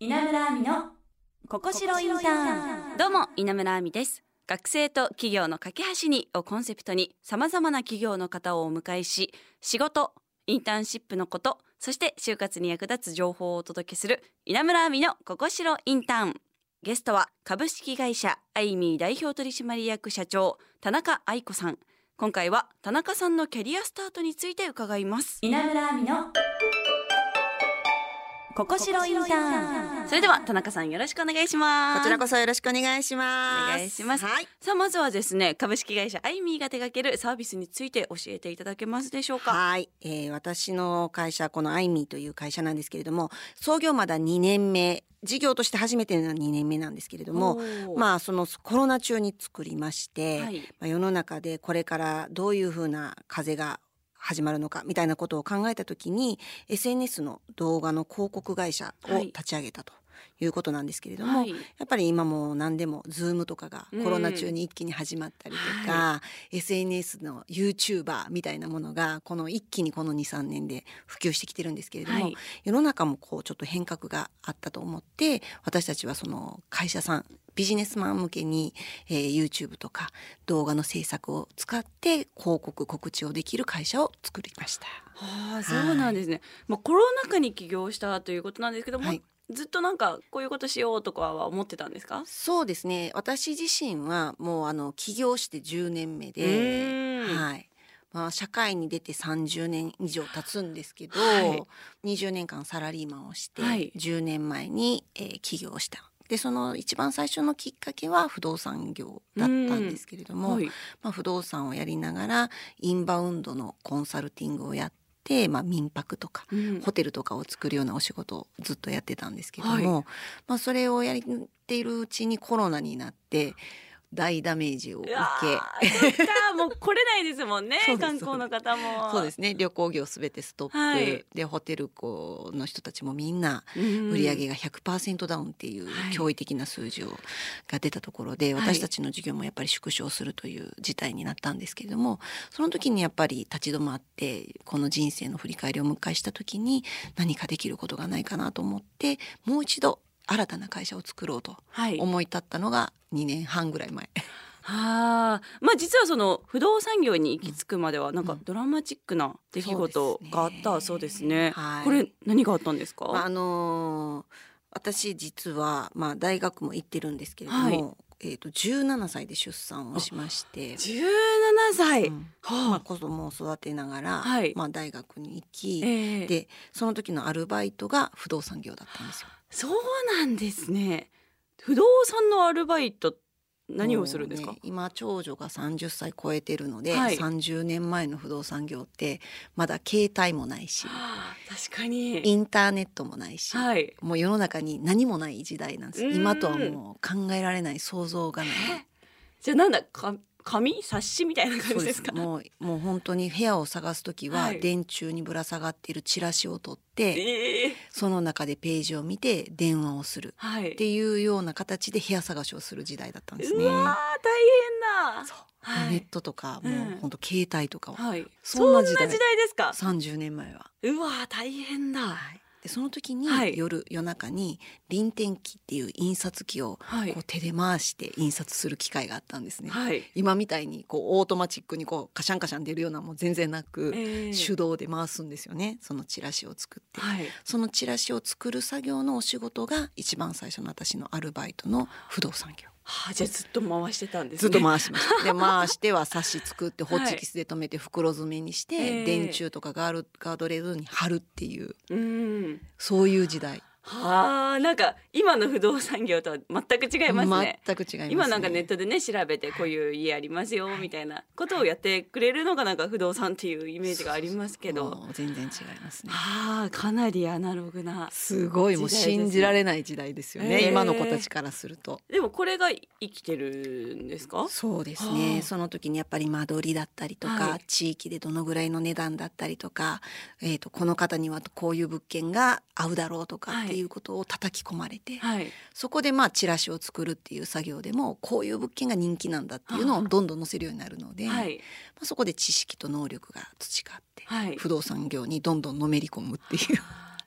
稲村亜美のここしろインターン。どうも稲村亜美です。学生と企業の架け橋にをコンセプトに様々な企業の方をお迎えし仕事インターンシップのことそして就活に役立つ情報をお届けする稲村亜美のここしろインターン。ゲストは株式会社アイミー代表取締役社長田中愛子さん。今回は田中さんのキャリアスタートについて伺います。稲村亜美のここしろインターン。それでは田中さんよろしくお願いします。こちらこそよろしくお願いします。お願いしますはい。さあまずはですね株式会社アイミーが手掛けるサービスについて教えていただけますでしょうか？はい、えー私の会社このアイミーという会社なんですけれども創業まだ2年目事業として初めての2年目なんですけれどもあまあそのコロナ中に作りまして、はい。まあ、世の中でこれからどういうふうな風が始まるのかみたいなことを考えた時に SNS の動画の広告会社を立ち上げたと。いうことなんですけれども、はい。やっぱり今もう何でも Zoom とかがうん。コロナ中に一気に始まったりとか、SNS の YouTuber みたいなものがこの一気にこの23年で普及してきてるんですけれども、はい。世の中もこうちょっと変革があったと思って私たちはその会社さんビジネスマン向けに、えー YouTube とか動画の制作を使って広告告知をできる会社を作りました。はあそうなんですね、まあコロナ禍に起業したということなんですけども、はいずっとなんかこういうことしようとかは思ってたんですか？そうですね。私自身はもうあの起業して10年目うで、はい。まあ、社会に出て30年以上経つんですけど、はい。20年間サラリーマンをして、はい。10年前に、えー起業した。でその一番最初のきっかけは不動産業だったんですけれども、はい。まあ、不動産をやりながらインバウンドのコンサルティングをやって、まあ、民泊とかうん。ホテルとかを作るようなお仕事をずっとやってたんですけども、はまあ、それをやっているうちにコロナになって大ダメージを受け。もう来れないですもんね観光の方も。そうですね。旅行業すべてストップ、はい。でホテル子の人たちもみんなうん売り上げが100%ダウンっていうはい。驚異的な数字をが出たところで、はい。私たちの事業もやっぱり縮小するという事態になったんですけれどもその時にやっぱり立ち止まってこの人生の振り返りを迎えした時に何かできることがないかなと思ってもう一度新たな会社を作ろうとはい。思い立ったのが2年半ぐらい前。はあ。まあ実はその不動産業に行き着くまではなんかうん。ドラマチックな出来事があったそうですね。はい。これ何があったんですか？まああのー私実は、まあ、大学も行ってるんですけれども、はい。えー、と17歳で出産をしまして、十七歳。うん。まあ、は子供を育てながら、はい。まあ、大学に行き、ええ。でその時のアルバイトが不動産業だったんですよ。そうなんですね。不動産のアルバイト何をするんですか？ね今長女が30歳超えてるので、はい30年前の不動産業ってまだ携帯もないしはあ確かに。インターネットもないし、はい。もう世の中に何もない時代なんですうん今とはもう考えられない想像がないじゃあなんだか紙？冊子みたいな感じですか？すもうもう本当に部屋を探す時は、はい電柱にぶら下がっているチラシを取ってええその中でページを見て電話をするはい。っていうような形で部屋探しをする時代だったんですね。うわー大変だ。はいネットとかもううん本当携帯とかははい。そんな時代ですか？30年前は。うわー大変だ。はいでその時にはい夜、夜中に輪転機っていう印刷機をはいこう手で回して印刷する機会があったんですね。はい。今みたいにこうオートマチックにこうカシャンカシャン出るようなもう全然なく、ええ手動で回すんですよねそのチラシを作って、はい。そのチラシを作る作業のお仕事が一番最初の私のアルバイトの不動産業はあ、じゃあずっと回してたんですね。ずっと回しました、で回しては冊子作ってホッチキスで留めて袋詰めにして、ええ電柱とかガールガードレールに貼るっていううん。そういう時代はあ、なんか今の不動産業とは全く違いますね。全く違います、ね、今なんかネットでね調べてこういう家ありますよみたいなことをやってくれるのがなんか不動産っていうイメージがありますけど。全然違いますねはあ、かなりアナログな。すごいもう信じられない時代ですよね、ええ今の子たちからすると。でもこれが生きてるんですか？そうですはねあその時にやっぱり間取りだったりとか、はい地域でどのぐらいの値段だったりとか、えー、とこの方にはこういう物件が合うだろうとかはいっていうことを叩き込まれて、はい。そこでまあチラシを作るっていう作業でもこういう物件が人気なんだっていうのをどんどん載せるようになるので、まはい。あ、そこで知識と能力が培って、はい。不動産業にどんどんのめり込むっていう。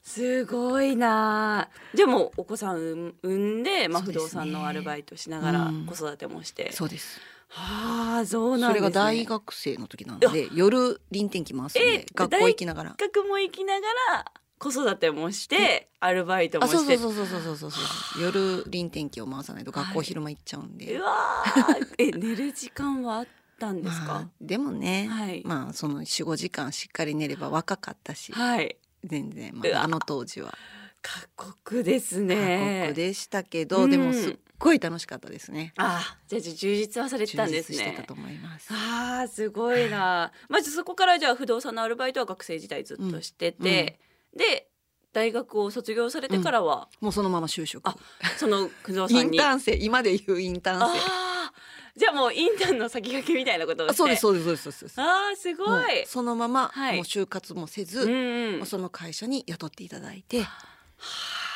すごいなでもお子さん産産んで、まあ、不動産のアルバイトしながらうん。子育てもして、そうです。はあそうなんですね。それが大学生の時なので夜臨転機回すんえで学校行きながら。大学も行きながら子育てもしてアルバイトもあそうしてそうそうそうそうそうそう。夜臨転機を回さないと学校昼間行っちゃうんで、うわー。え寝る時間はあったんですまあか、でもね、はい。まあその45時間しっかり寝れば若かったし、はい。全然、まうわ。あ、あの当時は。過酷です過ね酷でしたけど、うん。でもすっごい楽しかったですね。あじゃあ充実はされてたんですね。充実してたと思います。あーすごいな。まずそこからじゃあ不動産のアルバイトは学生時代ずっとしてて、で大学を卒業されてからは、もうそのまま就職。あその不動イ産に。ンターン生。今で言うインターン生。あー。じゃあもうインターンの先駆けみたいなことをして？あそうですそうですそうです。そうです。あーすごもういそのまま、はい。もう就活もせず、うんうん。もうその会社に雇っていただいて。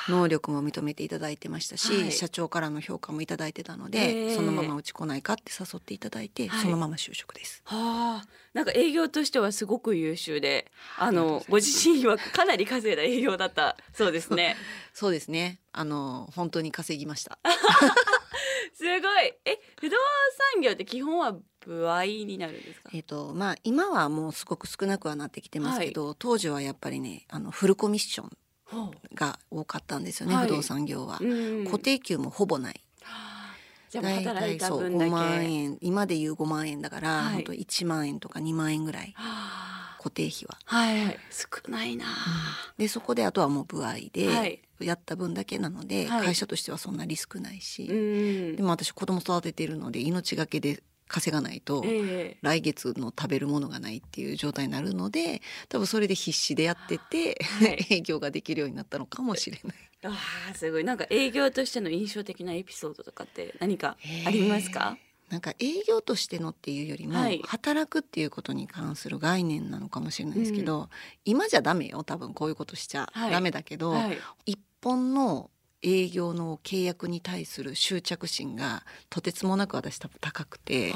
能力も認めていただいてましたし、はい社長からの評価もいただいてたのへでーそのままうち来ないかって誘っていただいて、はいそのまま就職です。はあ、なんか営業としてはすごく優秀で、あのご自身はかなり稼いだ営業だったそうですね。そうですねあの本当に稼ぎました。すごい。え、不動産業って基本は部合になるんですか？えっ、とまあ今はもうすごく少なくはなってきてますけど、当時はやっぱりねあのフルコミッションほが多かったんですよね、はい不動産業は、う。うん、固定給もほぼない。じゃあもう働いたそう分だけ。5万円今で言う5万円だから、はい本当1万円とか2万円ぐらいはあ固定費は。はいはい、少ないな。でそこであとはもう部合はいでやった分だけなので、はい会社としてはそんなリスクないし、うんで。も私子供育ててるので命がけで稼がないと、ええ来月の食べるものがないっていう状態になるので多分それで必死でやってて、はい 営業ができるようになったのかもしれない。ああ、すごい。なんか営業としての印象的なエピソードとかって何かありますか？なんか営業としてのっていうよりも、はい働くっていうことに関する概念なのかもしれないですけど、今じゃダメよ多分こういうことしちゃはいダメだけど、はい。一本の営業の契約に対する執着心がとてつもなく私多分高くて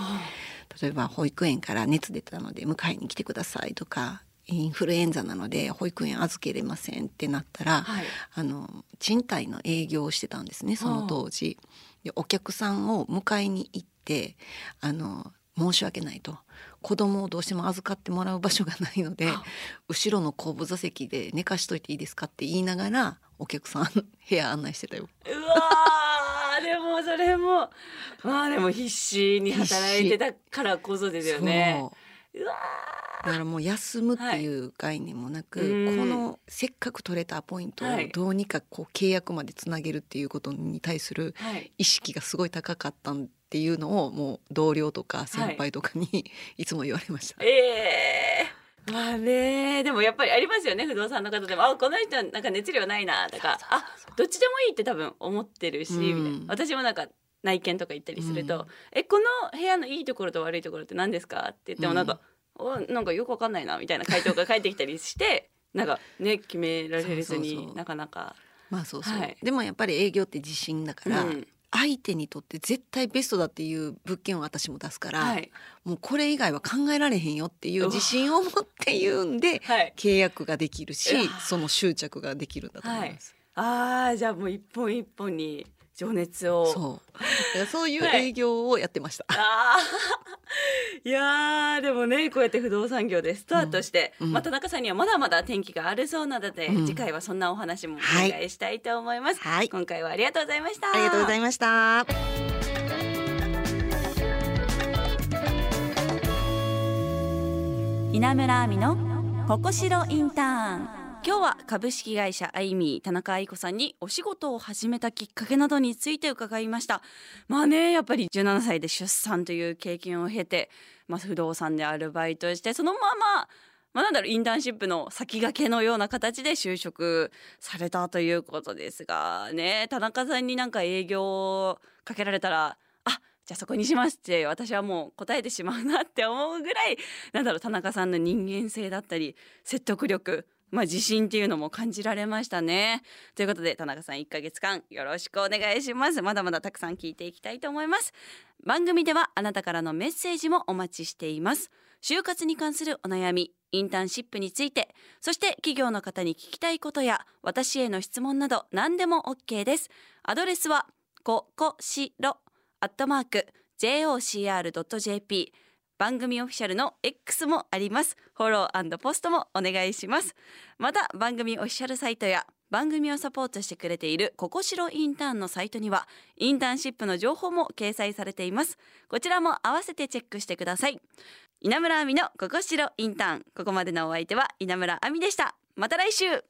例えば保育園から熱出たので迎えに来てくださいとかインフルエンザなので保育園預けれませんってなったら、はい。あの賃貸の営業をしてたんですねその当時。でお客さんを迎えに行ってあの申し訳ないと子供をどうしても預かってもらう場所がないのであ後ろの後部座席で寝かしといていいですかって言いながらお客さん部屋案内してたよ。うわーでもそれもまあでも必死に働いてたからこそですよね。そううわだからもう休むっていう概念もなく、うんこのせっかく取れたポイントをはいどうにかこう契約までつなげるっていうことに対するーはい。意識がすごい高かったっていうのをもう同僚とか先輩とかに いつも言われました。ええまあねでもやっぱりありますよね不動産の方でも。あこの人なんか熱量ないなとか。あどっちでもいいって多分思ってるし、うん。みたいな。私もなんか内見とか行ったりすると「うん。えこの部屋のいいところと悪いところって何ですか?」って言ってもうん。なんか「おなんかよくわかんないな」みたいな回答が返ってきたりして なんかね決められずになかなか。まあそうそう、はい。でもやっぱり営業って自信だから、うん相手にとって絶対ベストだっていう物件を私も出すから、はい。もうこれ以外は考えられへんよっていう自信を持って言うんで はい、契約ができるしその執着ができるんだと思います。あーじゃあもう一本一本に情熱を。そう。そういうはい。営業をやってました。あー。いやーでもねこうやって不動産業でスタートして、うん。うんまあ、田中さんにはまだまだ天気があるそうなので、うん。次回はそんなお話もおはい。願いしたいと思います、はい。今回はありがとうございました。ありがとうございました。稲村亜美のここしろインターン今日は株式会社アイミー田中愛子さんにお仕事を始めたきっかけなどについて伺いました。まあねやっぱり17歳で出産という経験を経て、まあ、不動産でアルバイトしてそのまままあ、なんだろうインターンシップの先駆けのような形で就職されたということですがね田中さんになんか営業をかけられたらあじゃあそこにしますって私はもう答えてしまうなって思うぐらいなんだろう田中さんの人間性だったり説得力まあ自信っていうのも感じられましたね。ということで田中さん1ヶ月間よろしくお願いします。まだまだたくさん聞いていきたいと思います。番組ではあなたからのメッセージもお待ちしています。就活に関するお悩み、インターンシップについてそして企業の方に聞きたいことや私への質問など何でも OK ですアドレスはここしろアットマーク jocr.jp 番組オフィシャルの X もあります。フォローポストもお願いします。また番組オフィシャルサイトや番組をサポートしてくれているここしろインターンのサイトにはインターンシップの情報も掲載されています。こちらも合わせてチェックしてください。稲村亜美のここしろインターン。ここまでのお相手は稲村亜美でした。また来週。